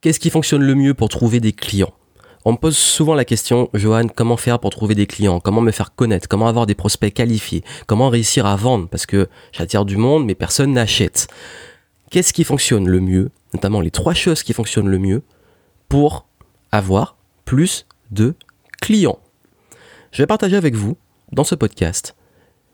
Qu'est-ce qui fonctionne le mieux pour trouver des clients? On me pose souvent la question, Johan, comment faire pour trouver des clients? Comment me faire connaître? Comment avoir des prospects qualifiés? Comment réussir à vendre? Parce que j'attire du monde, mais personne n'achète. Qu'est-ce qui fonctionne le mieux Notamment les trois choses qui fonctionnent le mieux pour avoir plus de clients? Je vais partager avec vous, dans ce podcast,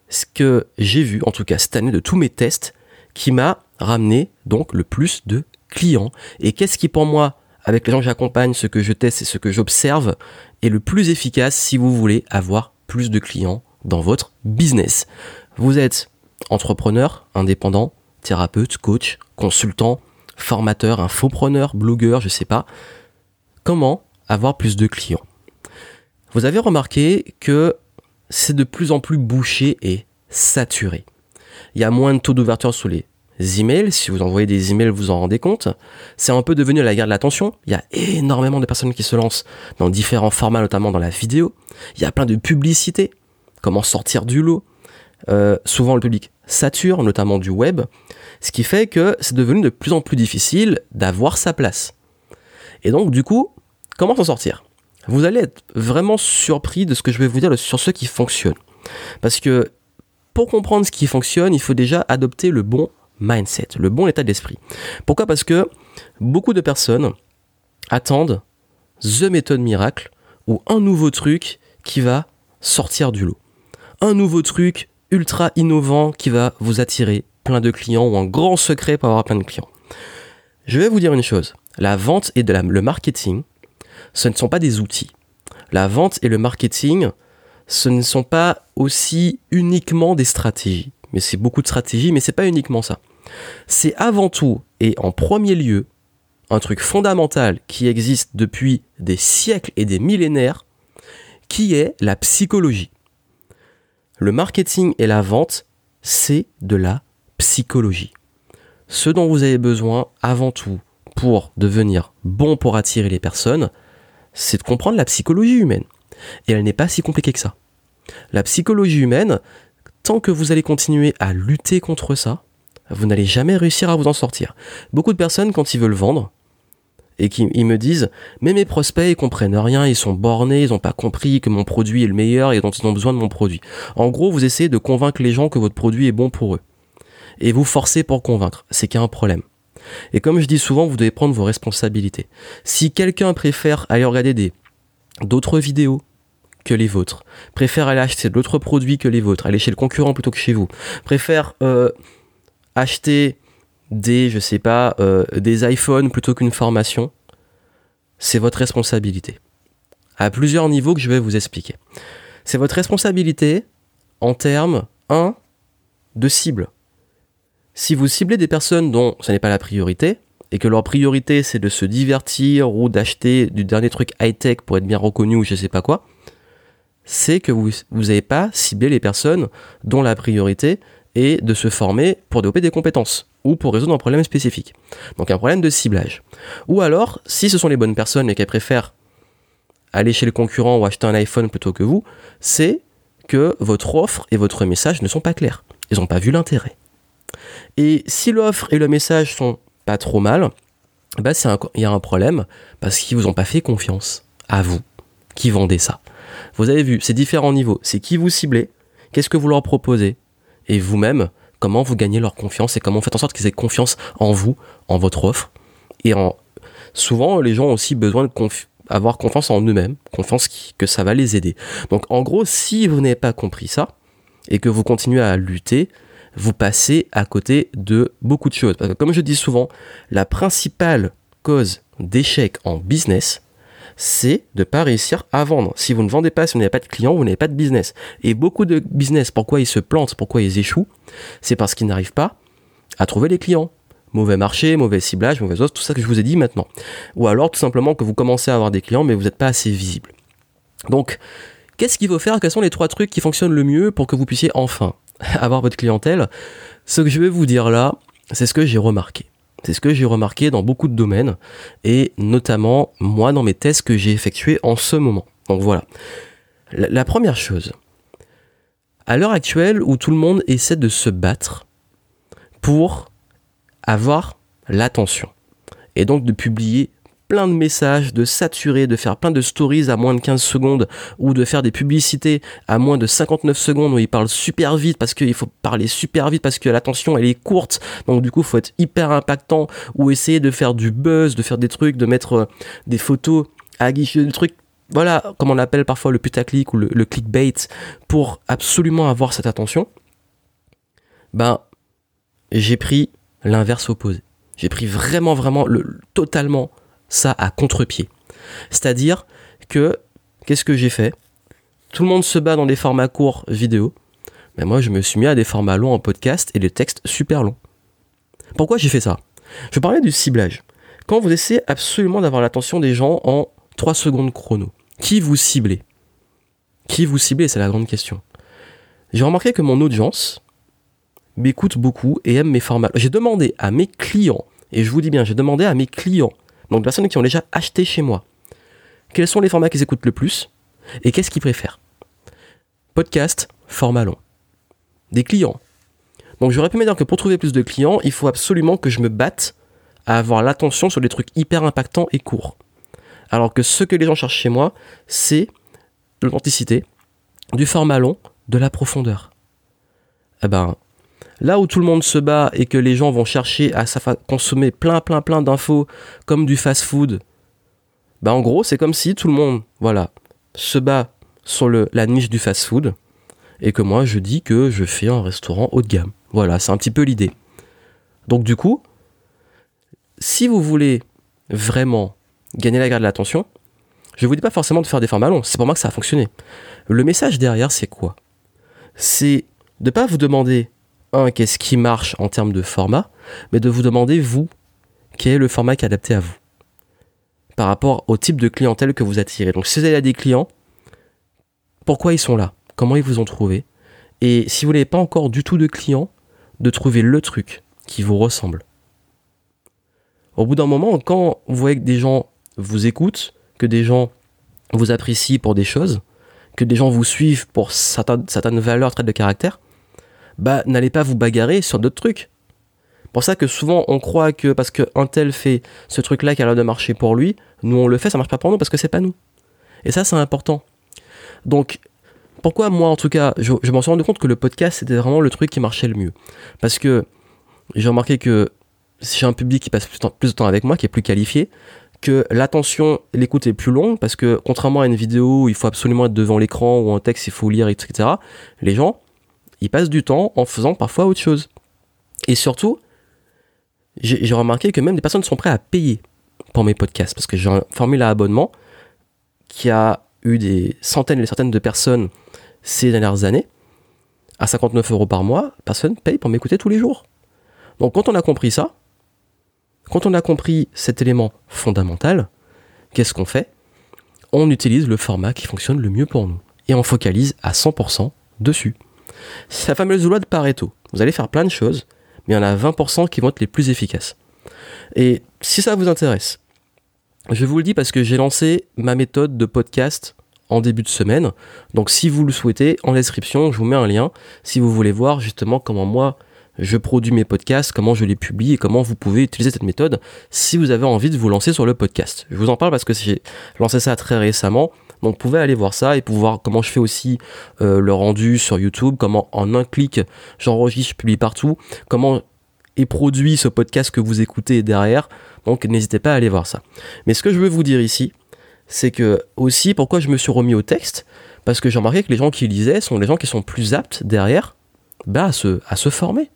ce que j'ai vu, en tout cas cette année, de tous mes tests, qui m'a ramené donc le plus de clients. Et qu'est-ce qui pour moi, avec les gens que j'accompagne, ce que je teste et ce que j'observe, est le plus efficace si vous voulez avoir plus de clients dans votre business? Vous êtes entrepreneur, indépendant, thérapeute, coach, consultant, formateur, infopreneur, blogueur, je sais pas. Comment avoir plus de clients? Vous avez remarqué que c'est de plus en plus bouché et saturé. Il y a moins de taux d'ouverture sous les emails. Si vous envoyez des emails, vous en rendez compte. C'est un peu devenu la guerre de l'attention. Il y a énormément de personnes qui se lancent dans différents formats, notamment dans la vidéo. Il y a plein de publicités. Comment sortir du lot. Euh, souvent, le public sature, notamment du web. Ce qui fait que c'est devenu de plus en plus difficile d'avoir sa place. Et donc, du coup, comment s'en sortir? Vous allez être vraiment surpris de ce que je vais vous dire sur ce qui fonctionne. Parce que pour comprendre ce qui fonctionne, il faut déjà adopter le bon mindset, le bon état d'esprit. Pourquoi? Parce que beaucoup de personnes attendent The méthode miracle ou un nouveau truc qui va sortir du lot. Un nouveau truc ultra innovant qui va vous attirer plein de clients ou un grand secret pour avoir plein de clients. Je vais vous dire une chose, la vente et le marketing, ce ne sont pas des outils. La vente et le marketing, ce ne sont pas aussi uniquement des stratégies mais c'est beaucoup de stratégie, mais c'est pas uniquement ça. C'est avant tout et en premier lieu un truc fondamental qui existe depuis des siècles et des millénaires, qui est la psychologie. Le marketing et la vente, c'est de la psychologie. Ce dont vous avez besoin avant tout pour devenir bon pour attirer les personnes, c'est de comprendre la psychologie humaine. Et elle n'est pas si compliquée que ça. La psychologie humaine, tant que vous allez continuer à lutter contre ça, vous n'allez jamais réussir à vous en sortir. Beaucoup de personnes, quand ils veulent vendre, et qui ils me disent mais mes prospects ils comprennent rien, ils sont bornés, ils n'ont pas compris que mon produit est le meilleur et dont ils ont besoin de mon produit. En gros, vous essayez de convaincre les gens que votre produit est bon pour eux. Et vous forcez pour convaincre. C'est qu'il y a un problème. Et comme je dis souvent, vous devez prendre vos responsabilités. Si quelqu'un préfère aller regarder d'autres vidéos les vôtres, préfère aller acheter d'autres produits que les vôtres, aller chez le concurrent plutôt que chez vous, préfère euh, acheter des, je sais pas, euh, des iPhones plutôt qu'une formation, c'est votre responsabilité. À plusieurs niveaux que je vais vous expliquer. C'est votre responsabilité en termes 1 de cible. Si vous ciblez des personnes dont ce n'est pas la priorité, et que leur priorité c'est de se divertir ou d'acheter du dernier truc high-tech pour être bien reconnu ou je sais pas quoi, c'est que vous n'avez pas ciblé les personnes dont la priorité est de se former pour développer des compétences ou pour résoudre un problème spécifique. Donc un problème de ciblage. Ou alors, si ce sont les bonnes personnes et qu'elles préfèrent aller chez le concurrent ou acheter un iPhone plutôt que vous, c'est que votre offre et votre message ne sont pas clairs. Ils n'ont pas vu l'intérêt. Et si l'offre et le message sont pas trop mal, bah il y a un problème parce qu'ils vous ont pas fait confiance à vous qui vendez ça. Vous avez vu, c'est différents niveaux. C'est qui vous ciblez, qu'est-ce que vous leur proposez, et vous-même, comment vous gagnez leur confiance et comment vous faites en sorte qu'ils aient confiance en vous, en votre offre. Et en... souvent, les gens ont aussi besoin de avoir confiance en eux-mêmes, confiance que ça va les aider. Donc en gros, si vous n'avez pas compris ça, et que vous continuez à lutter, vous passez à côté de beaucoup de choses. Parce que comme je dis souvent, la principale cause d'échec en business, c'est de ne pas réussir à vendre. Si vous ne vendez pas, si vous n'avez pas de clients, vous n'avez pas de business. Et beaucoup de business, pourquoi ils se plantent, pourquoi ils échouent, c'est parce qu'ils n'arrivent pas à trouver les clients. Mauvais marché, mauvais ciblage, mauvaise offre, tout ça que je vous ai dit maintenant. Ou alors tout simplement que vous commencez à avoir des clients, mais vous n'êtes pas assez visible. Donc, qu'est-ce qu'il faut faire? Quels sont les trois trucs qui fonctionnent le mieux pour que vous puissiez enfin avoir votre clientèle? Ce que je vais vous dire là, c'est ce que j'ai remarqué. C'est ce que j'ai remarqué dans beaucoup de domaines et notamment moi dans mes tests que j'ai effectués en ce moment. Donc voilà. La, première chose, à l'heure actuelle où tout le monde essaie de se battre pour avoir l'attention et donc de publier plein de messages, de saturer, de faire plein de stories à moins de 15 secondes ou de faire des publicités à moins de 59 secondes où il parle super vite parce qu'il faut parler super vite parce que l'attention elle est courte. Donc du coup, faut être hyper impactant ou essayer de faire du buzz, de faire des trucs, de mettre euh, des photos à guichet, des trucs voilà, comme on appelle parfois le putaclic ou le, le clickbait, pour absolument avoir cette attention, ben, j'ai pris l'inverse opposé. J'ai pris vraiment, vraiment, le, totalement ça à contre-pied. C'est-à-dire que, qu'est-ce que j'ai fait? Tout le monde se bat dans des formats courts vidéo, mais moi je me suis mis à des formats longs en podcast et des textes super longs. Pourquoi j'ai fait ça? Je parlais du ciblage. Quand vous essayez absolument d'avoir l'attention des gens en 3 secondes chrono, qui vous ciblez? Qui vous ciblez? C'est la grande question. J'ai remarqué que mon audience m'écoute beaucoup et aime mes formats. J'ai demandé à mes clients, et je vous dis bien, j'ai demandé à mes clients, donc des personnes qui ont déjà acheté chez moi, quels sont les formats qu'ils écoutent le plus et qu'est-ce qu'ils préfèrent? Podcast, format long. Des clients. Donc j'aurais pu me dire que pour trouver plus de clients, il faut absolument que je me batte à avoir l'attention sur des trucs hyper impactants et courts. Alors que ce que les gens cherchent chez moi, c'est de l'authenticité, du format long, de la profondeur. Eh ben, là où tout le monde se bat et que les gens vont chercher à consommer plein, plein, plein d'infos comme du fast-food, ben en gros, c'est comme si tout le monde, voilà, se bat sur le, la niche du fast-food et que moi, je dis que je fais un restaurant haut de gamme. Voilà, c'est un petit peu l'idée. Donc du coup, si vous voulez vraiment gagner la garde de l'attention, je vous dis pas forcément de faire des formats longs, c'est pour moi que ça a fonctionné. Le message derrière, c'est quoi? C'est de pas vous demander, qu'est-ce qui marche en termes de format, mais de vous demander, vous, quel est le format qui est adapté à vous par rapport au type de clientèle que vous attirez. Donc si vous avez des clients, pourquoi ils sont là? Comment ils vous ont trouvé? Et si vous n'avez pas encore du tout de clients, de trouver le truc qui vous ressemble. Au bout d'un moment, quand vous voyez que des gens vous écoutent, que des gens vous apprécient pour des choses, que des gens vous suivent pour certaines, valeurs, traits de caractère, bah n'allez pas vous bagarrer sur d'autres trucs. Pour ça que souvent on croit que parce qu'un tel fait ce truc-là qui a l'air de marcher pour lui, nous on le fait, ça marche pas pour nous parce que c'est pas nous. Et ça c'est important. Donc pourquoi moi en tout cas, je, je m'en suis rendu compte que le podcast c'était vraiment le truc qui marchait le mieux. Parce que j'ai remarqué que j'ai un public qui passe plus de temps avec moi, qui est plus qualifié, que l'attention, l'écoute est plus longue parce que contrairement à une vidéo où il faut absolument être devant l'écran ou un texte il faut lire, etc., les gens, ils passent du temps en faisant parfois autre chose. Et surtout, j'ai remarqué que même des personnes sont prêtes à payer pour mes podcasts parce que j'ai un formule à abonnement qui a eu des centaines et des centaines de personnes ces dernières années. À 59 euros par mois, personne paye pour m'écouter tous les jours. Donc quand on a compris ça, quand on a compris cet élément fondamental, qu'est-ce qu'on fait? On utilise le format qui fonctionne le mieux pour nous. Et on focalise à 100% dessus. C'est la fameuse loi de Pareto. Vous allez faire plein de choses, mais il y en a 20% qui vont être les plus efficaces. Et si ça vous intéresse, je vous le dis parce que j'ai lancé ma méthode de podcast en début de semaine. Donc si vous le souhaitez, en description, je vous mets un lien si vous voulez voir justement comment moi je produis mes podcasts, comment je les publie et comment vous pouvez utiliser cette méthode si vous avez envie de vous lancer sur le podcast. Je vous en parle parce que j'ai lancé ça très récemment. Donc vous pouvez aller voir ça et pouvoir comment je fais aussi euh, le rendu sur YouTube, comment en un clic j'enregistre, je publie partout, comment est produit ce podcast que vous écoutez derrière. Donc n'hésitez pas à aller voir ça. Mais ce que je veux vous dire ici, c'est que aussi pourquoi je me suis remis au texte, parce que j'ai remarqué que les gens qui lisaient sont les gens qui sont plus aptes derrière bah, à, se, à se former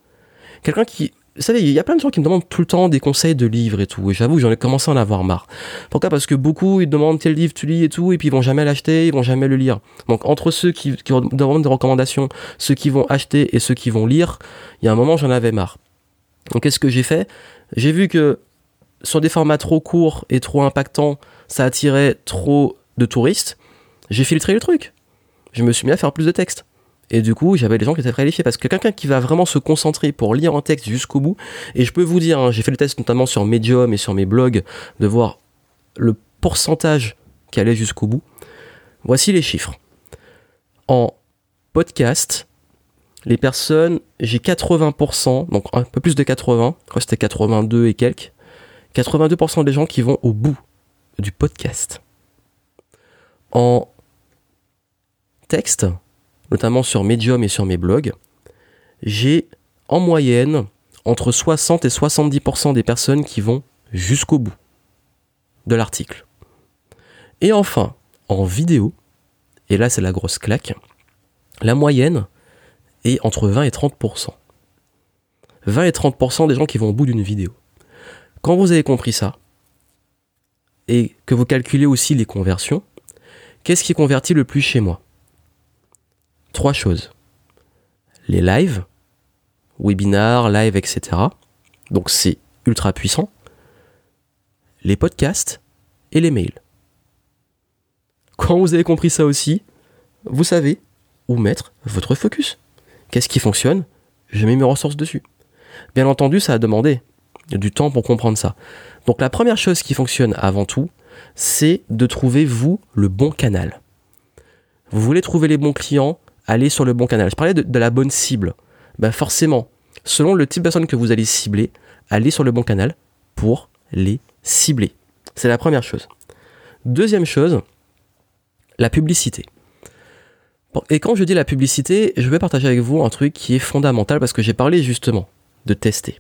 quelqu'un qui vous savez, il y a plein de gens qui me demandent tout le temps des conseils de livres et tout. Et j'avoue, j'en ai commencé à en avoir marre. Pourquoi? Parce que beaucoup, ils demandent quel livre tu lis et tout, et puis ils vont jamais l'acheter, ils vont jamais le lire. Donc, entre ceux qui, qui demandent des recommandations, ceux qui vont acheter et ceux qui vont lire, il y a un moment, j'en avais marre. Donc, qu'est-ce que j'ai fait? J'ai vu que sur des formats trop courts et trop impactants, ça attirait trop de touristes. J'ai filtré le truc. Je me suis mis à faire plus de textes. Et du coup, j'avais des gens qui étaient qualifiés parce que quelqu'un qui va vraiment se concentrer pour lire un texte jusqu'au bout, et je peux vous dire, hein, j'ai fait le test notamment sur Medium et sur mes blogs, de voir le pourcentage qui allait jusqu'au bout. Voici les chiffres. En podcast, les personnes, j'ai 80%, donc un peu plus de 80, je crois que c'était 82 et quelques, 82% des gens qui vont au bout du podcast. En texte, notamment sur Medium et sur mes blogs, j'ai en moyenne entre 60 et 70% des personnes qui vont jusqu'au bout de l'article. Et enfin, en vidéo, et là c'est la grosse claque, la moyenne est entre 20 et 30%. 20 et 30% des gens qui vont au bout d'une vidéo. Quand vous avez compris ça, et que vous calculez aussi les conversions, qu'est-ce qui convertit le plus chez moi? Trois choses. Les lives, webinars, live, etc. Donc c'est ultra puissant. Les podcasts et les mails. Quand vous avez compris ça aussi, vous savez où mettre votre focus. Qu'est-ce qui fonctionne? Je mets mes ressources dessus. Bien entendu, ça a demandé du temps pour comprendre ça. Donc la première chose qui fonctionne avant tout, c'est de trouver vous le bon canal. Vous voulez trouver les bons clients, allez sur le bon canal. Je parlais de, la bonne cible. Ben forcément, selon le type de personne que vous allez cibler, allez sur le bon canal pour les cibler. C'est la première chose. Deuxième chose, la publicité. Et quand je dis la publicité, je vais partager avec vous un truc qui est fondamental parce que j'ai parlé justement de tester.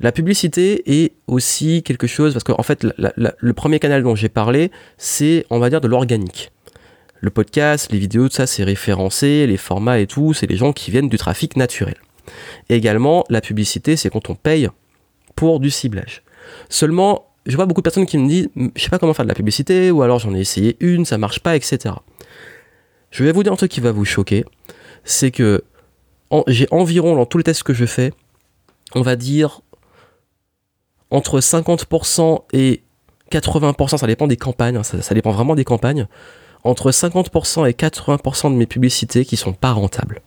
La publicité est aussi quelque chose, parce qu'en fait, le premier canal dont j'ai parlé, c'est, on va dire, de l'organique. Le podcast, les vidéos, tout ça, c'est référencé, les formats et tout, c'est les gens qui viennent du trafic naturel. Également, la publicité, c'est quand on paye pour du ciblage. Seulement, je vois beaucoup de personnes qui me disent, je sais pas comment faire de la publicité, ou alors j'en ai essayé une, ça marche pas, etc. Je vais vous dire un truc qui va vous choquer, c'est que j'ai environ, dans tous les tests que je fais, on va dire entre 50% et 80%, ça dépend des campagnes, hein, ça, dépend vraiment des campagnes, entre 50% et 80% de mes publicités qui sont pas rentables.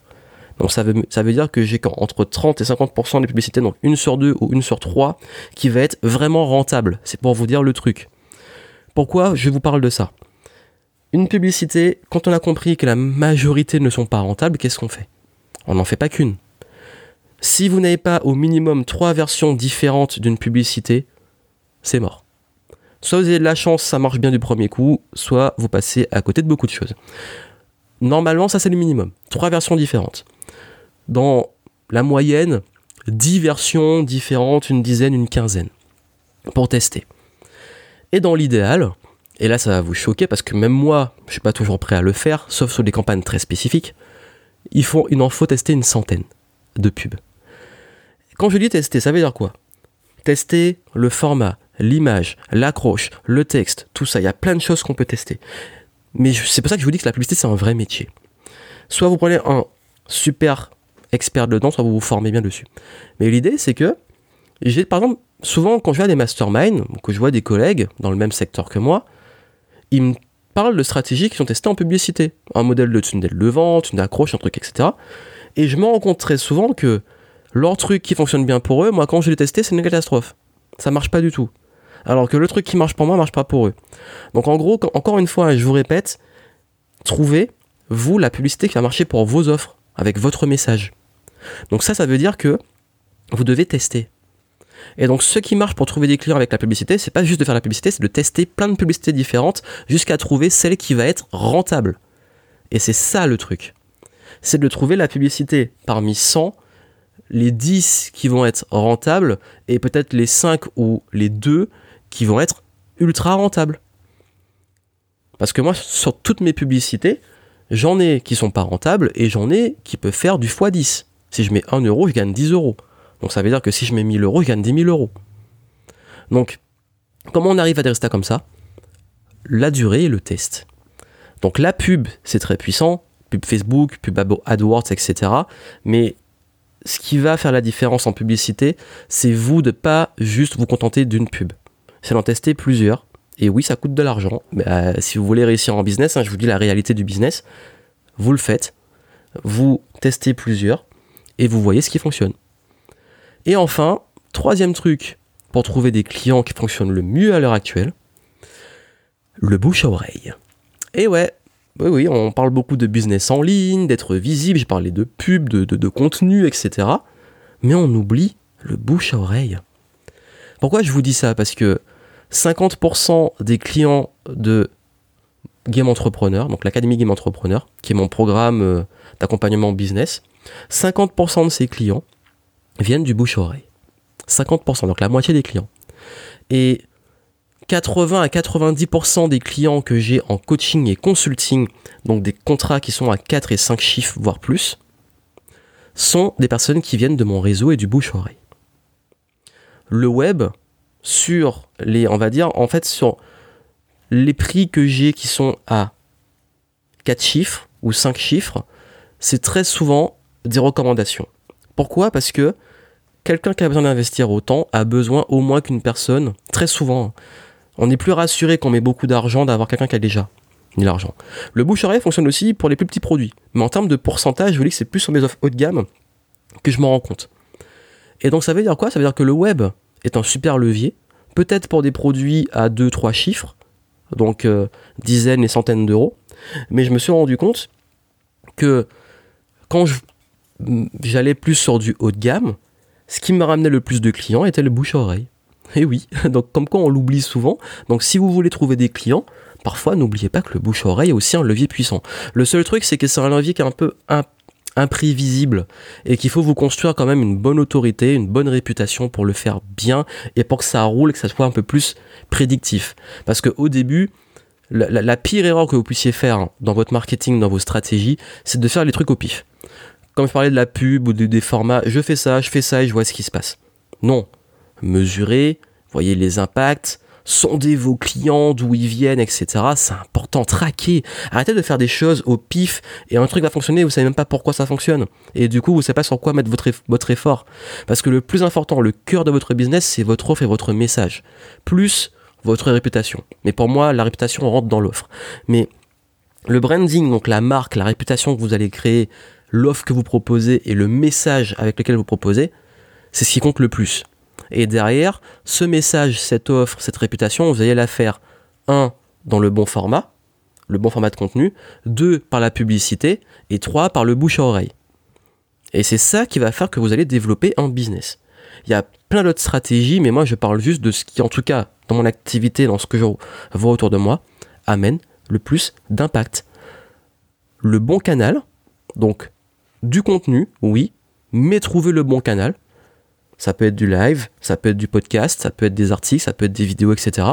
Donc ça veut, ça veut dire que j'ai entre 30 et 50% des publicités, donc une sur deux ou une sur trois, qui va être vraiment rentable. C'est pour vous dire le truc. Pourquoi je vous parle de ça? Une publicité, quand on a compris que la majorité ne sont pas rentables, qu'est-ce qu'on fait? On n'en fait pas qu'une. Si vous n'avez pas au minimum trois versions différentes d'une publicité, c'est mort. Soit vous avez de la chance, ça marche bien du premier coup, soit vous passez à côté de beaucoup de choses. Normalement, ça c'est le minimum. Trois versions différentes. Dans la moyenne, dix versions différentes, une dizaine, une quinzaine, pour tester. Et dans l'idéal, et là ça va vous choquer parce que même moi, je suis pas toujours prêt à le faire, sauf sur des campagnes très spécifiques, il, faut, il en faut tester une centaine de pubs. Quand je dis tester, ça veut dire quoi? Tester le format, l'image, l'accroche, le texte, tout ça. Il y a plein de choses qu'on peut tester. Mais c'est pour ça que je vous dis que la publicité, c'est un vrai métier. Soit vous prenez un super expert dedans, soit vous vous formez bien dessus. Mais l'idée, c'est que, j'ai, par exemple, souvent quand je vois des masterminds, ou que je vois des collègues dans le même secteur que moi, ils me parlent de stratégies qui sont testées en publicité. Un modèle de tunnel de vente, une accroche, un truc, etc. Et je me rends compte très souvent que leur truc qui fonctionne bien pour eux, moi quand je l'ai testé, c'est une catastrophe. Ça marche pas du tout. Alors que le truc qui marche pour moi marche pas pour eux. Donc en gros, encore une fois, je vous répète, trouvez vous la publicité qui va marcher pour vos offres avec votre message. Donc ça, ça veut dire que vous devez tester. Et donc ce qui marche pour trouver des clients avec la publicité, c'est pas juste de faire la publicité, c'est de tester plein de publicités différentes jusqu'à trouver celle qui va être rentable. Et c'est ça le truc. C'est de trouver la publicité parmi 100 les 10 qui vont être rentables et peut-être les 5 ou les 2 qui vont être ultra rentables. Parce que moi, sur toutes mes publicités, j'en ai qui sont pas rentables et j'en ai qui peuvent faire du x10. Si je mets 1 euro, je gagne 10 euros. Donc ça veut dire que si je mets 1000 euros, je gagne 10 000 euros. Donc, comment on arrive à des résultats comme ça? La durée et le test. Donc la pub, c'est très puissant. Pub Facebook, pub AdWords, etc. Mais ce qui va faire la différence en publicité, c'est vous de pas juste vous contenter d'une pub. C'est d'en tester plusieurs. Et oui, ça coûte de l'argent. Mais euh, si vous voulez réussir en business, hein, je vous dis la réalité du business, vous le faites, vous testez plusieurs et vous voyez ce qui fonctionne. Et enfin, troisième truc pour trouver des clients qui fonctionnent le mieux à l'heure actuelle, le bouche à oreille. Et ouais, oui, oui, on parle beaucoup de business en ligne, d'être visible, j'ai parlé de pub, de, de, contenu, etc. Mais on oublie le bouche à oreille. Pourquoi je vous dis ça? Parce que 50% des clients de Game Entrepreneur, donc l'Académie Game Entrepreneur, qui est mon programme euh, d'accompagnement business, 50% de ces clients viennent du bouche-oreille. 50%, donc la moitié des clients. Et 80 à 90% des clients que j'ai en coaching et consulting, donc des contrats qui sont à 4 et 5 chiffres, voire plus, sont des personnes qui viennent de mon réseau et du bouche-oreille. Le web, sur les, on va dire, en fait, sur les prix que j'ai qui sont à 4 chiffres ou 5 chiffres, c'est très souvent des recommandations. Pourquoi? Parce que quelqu'un qui a besoin d'investir autant a besoin au moins qu'une personne, très souvent, on est plus rassuré qu'on met beaucoup d'argent d'avoir quelqu'un qui a déjà mis l'argent. Le bouche-oreille fonctionne aussi pour les plus petits produits. Mais en termes de pourcentage, je vous dis que c'est plus sur mes offres haut de gamme que je m'en rends compte. Et donc ça veut dire quoi? Ça veut dire que le web est un super levier, peut-être pour des produits à 2-3 chiffres, donc euh, dizaines et centaines d'euros, mais je me suis rendu compte que quand j'allais plus sur du haut de gamme, ce qui me ramenait le plus de clients était le bouche-oreille. Et oui, donc comme quoi on l'oublie souvent. Donc si vous voulez trouver des clients, parfois n'oubliez pas que le bouche-oreille est aussi un levier puissant. Le seul truc, c'est que c'est un levier qui est un peu imprévisible et qu'il faut vous construire quand même une bonne autorité, une bonne réputation pour le faire bien et pour que ça roule que ça soit un peu plus prédictif. Parce qu'au début, la, pire erreur que vous puissiez faire dans votre marketing, dans vos stratégies, c'est de faire les trucs au pif. Comme je parlais de la pub ou des formats, je fais ça, je fais ça et je vois ce qui se passe. Non, mesurez, voyez les impacts, sondez vos clients, d'où ils viennent, etc. C'est important, traquer. Arrêtez de faire des choses au pif et un truc va fonctionner, vous savez même pas pourquoi ça fonctionne. Et du coup, vous savez pas sur quoi mettre votre, votre effort. Parce que le plus important, le cœur de votre business, c'est votre offre et votre message. Plus votre réputation. Mais pour moi, la réputation rentre dans l'offre. Mais le branding, donc la marque, la réputation que vous allez créer, l'offre que vous proposez et le message avec lequel vous proposez, c'est ce qui compte le plus. Et derrière, ce message, cette offre, cette réputation, vous allez la faire, un, dans le bon format, le bon format de contenu, deux, par la publicité, et trois, par le bouche à oreille. Et c'est ça qui va faire que vous allez développer un business. Il y a plein d'autres stratégies, mais moi je parle juste de ce qui, en tout cas, dans mon activité, dans ce que je vois autour de moi, amène le plus d'impact. Le bon canal, donc du contenu, oui, mais trouver le bon canal, ça peut être du live, ça peut être du podcast, ça peut être des articles, ça peut être des vidéos, etc.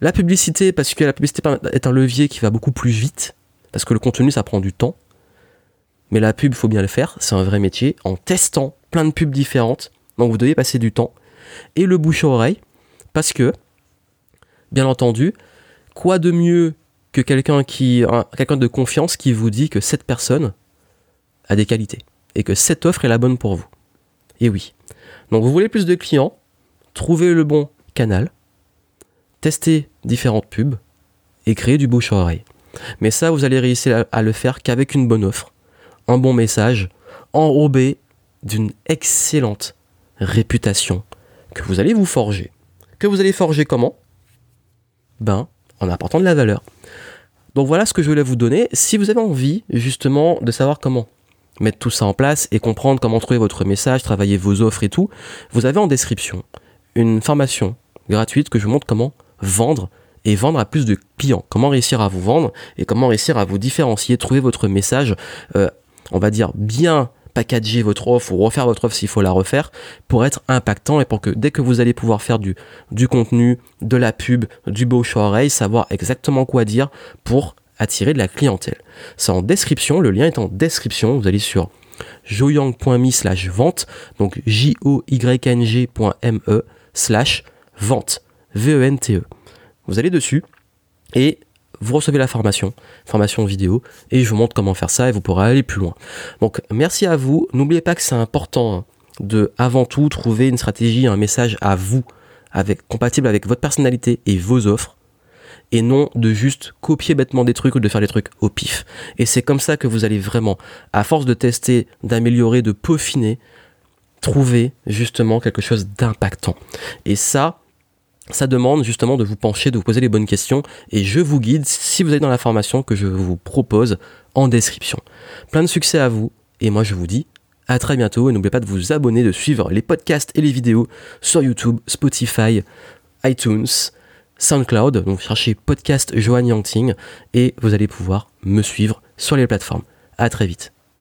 La publicité, parce que la publicité est un levier qui va beaucoup plus vite, parce que le contenu, ça prend du temps. Mais la pub, faut bien le faire, c'est un vrai métier, en testant plein de pubs différentes. Donc vous devez passer du temps. Et le bouche à oreille, parce que, bien entendu, quoi de mieux que quelqu'un qui, quelqu'un de confiance qui vous dit que cette personne a des qualités et que cette offre est la bonne pour vous? Et oui. Donc vous voulez plus de clients, trouvez le bon canal, testez différentes pubs et créez du bouche à oreille. Mais ça, vous allez réussir à le faire qu'avec une bonne offre, un bon message, enrobé d'une excellente réputation que vous allez vous forger. Que vous allez forger comment? Ben, en apportant de la valeur. Donc voilà ce que je voulais vous donner. Si vous avez envie justement de savoir comment mettre tout ça en place et comprendre comment trouver votre message, travailler vos offres et tout, vous avez en description une formation gratuite que je vous montre comment vendre et vendre à plus de clients. Comment réussir à vous vendre et comment réussir à vous différencier, trouver votre message, euh, on va dire bien packager votre offre ou refaire votre offre s'il faut la refaire pour être impactant et pour que dès que vous allez pouvoir faire du, contenu, de la pub, du beau à oreille, savoir exactement quoi dire pour attirer de la clientèle. C'est en description, le lien est en description, vous allez sur joyang.me slash vente, donc j-o-y-n-g.me slash vente, V-E-N-T-E. E. Vous allez dessus et vous recevez la formation, formation vidéo, et je vous montre comment faire ça et vous pourrez aller plus loin. Donc merci à vous, n'oubliez pas que c'est important de avant tout trouver une stratégie, un message à vous, compatible avec votre personnalité et vos offres et non de juste copier bêtement des trucs ou de faire des trucs au pif. Et c'est comme ça que vous allez vraiment, à force de tester, d'améliorer, de peaufiner, trouver justement quelque chose d'impactant. Et ça, ça demande justement de vous pencher, de vous poser les bonnes questions et je vous guide si vous êtes dans la formation que je vous propose en description. Plein de succès à vous et moi je vous dis à très bientôt et n'oubliez pas de vous abonner, de suivre les podcasts et les vidéos sur YouTube, Spotify, iTunes, SoundCloud. Donc cherchez podcast Johan Yangting et vous allez pouvoir me suivre sur les plateformes. À très vite.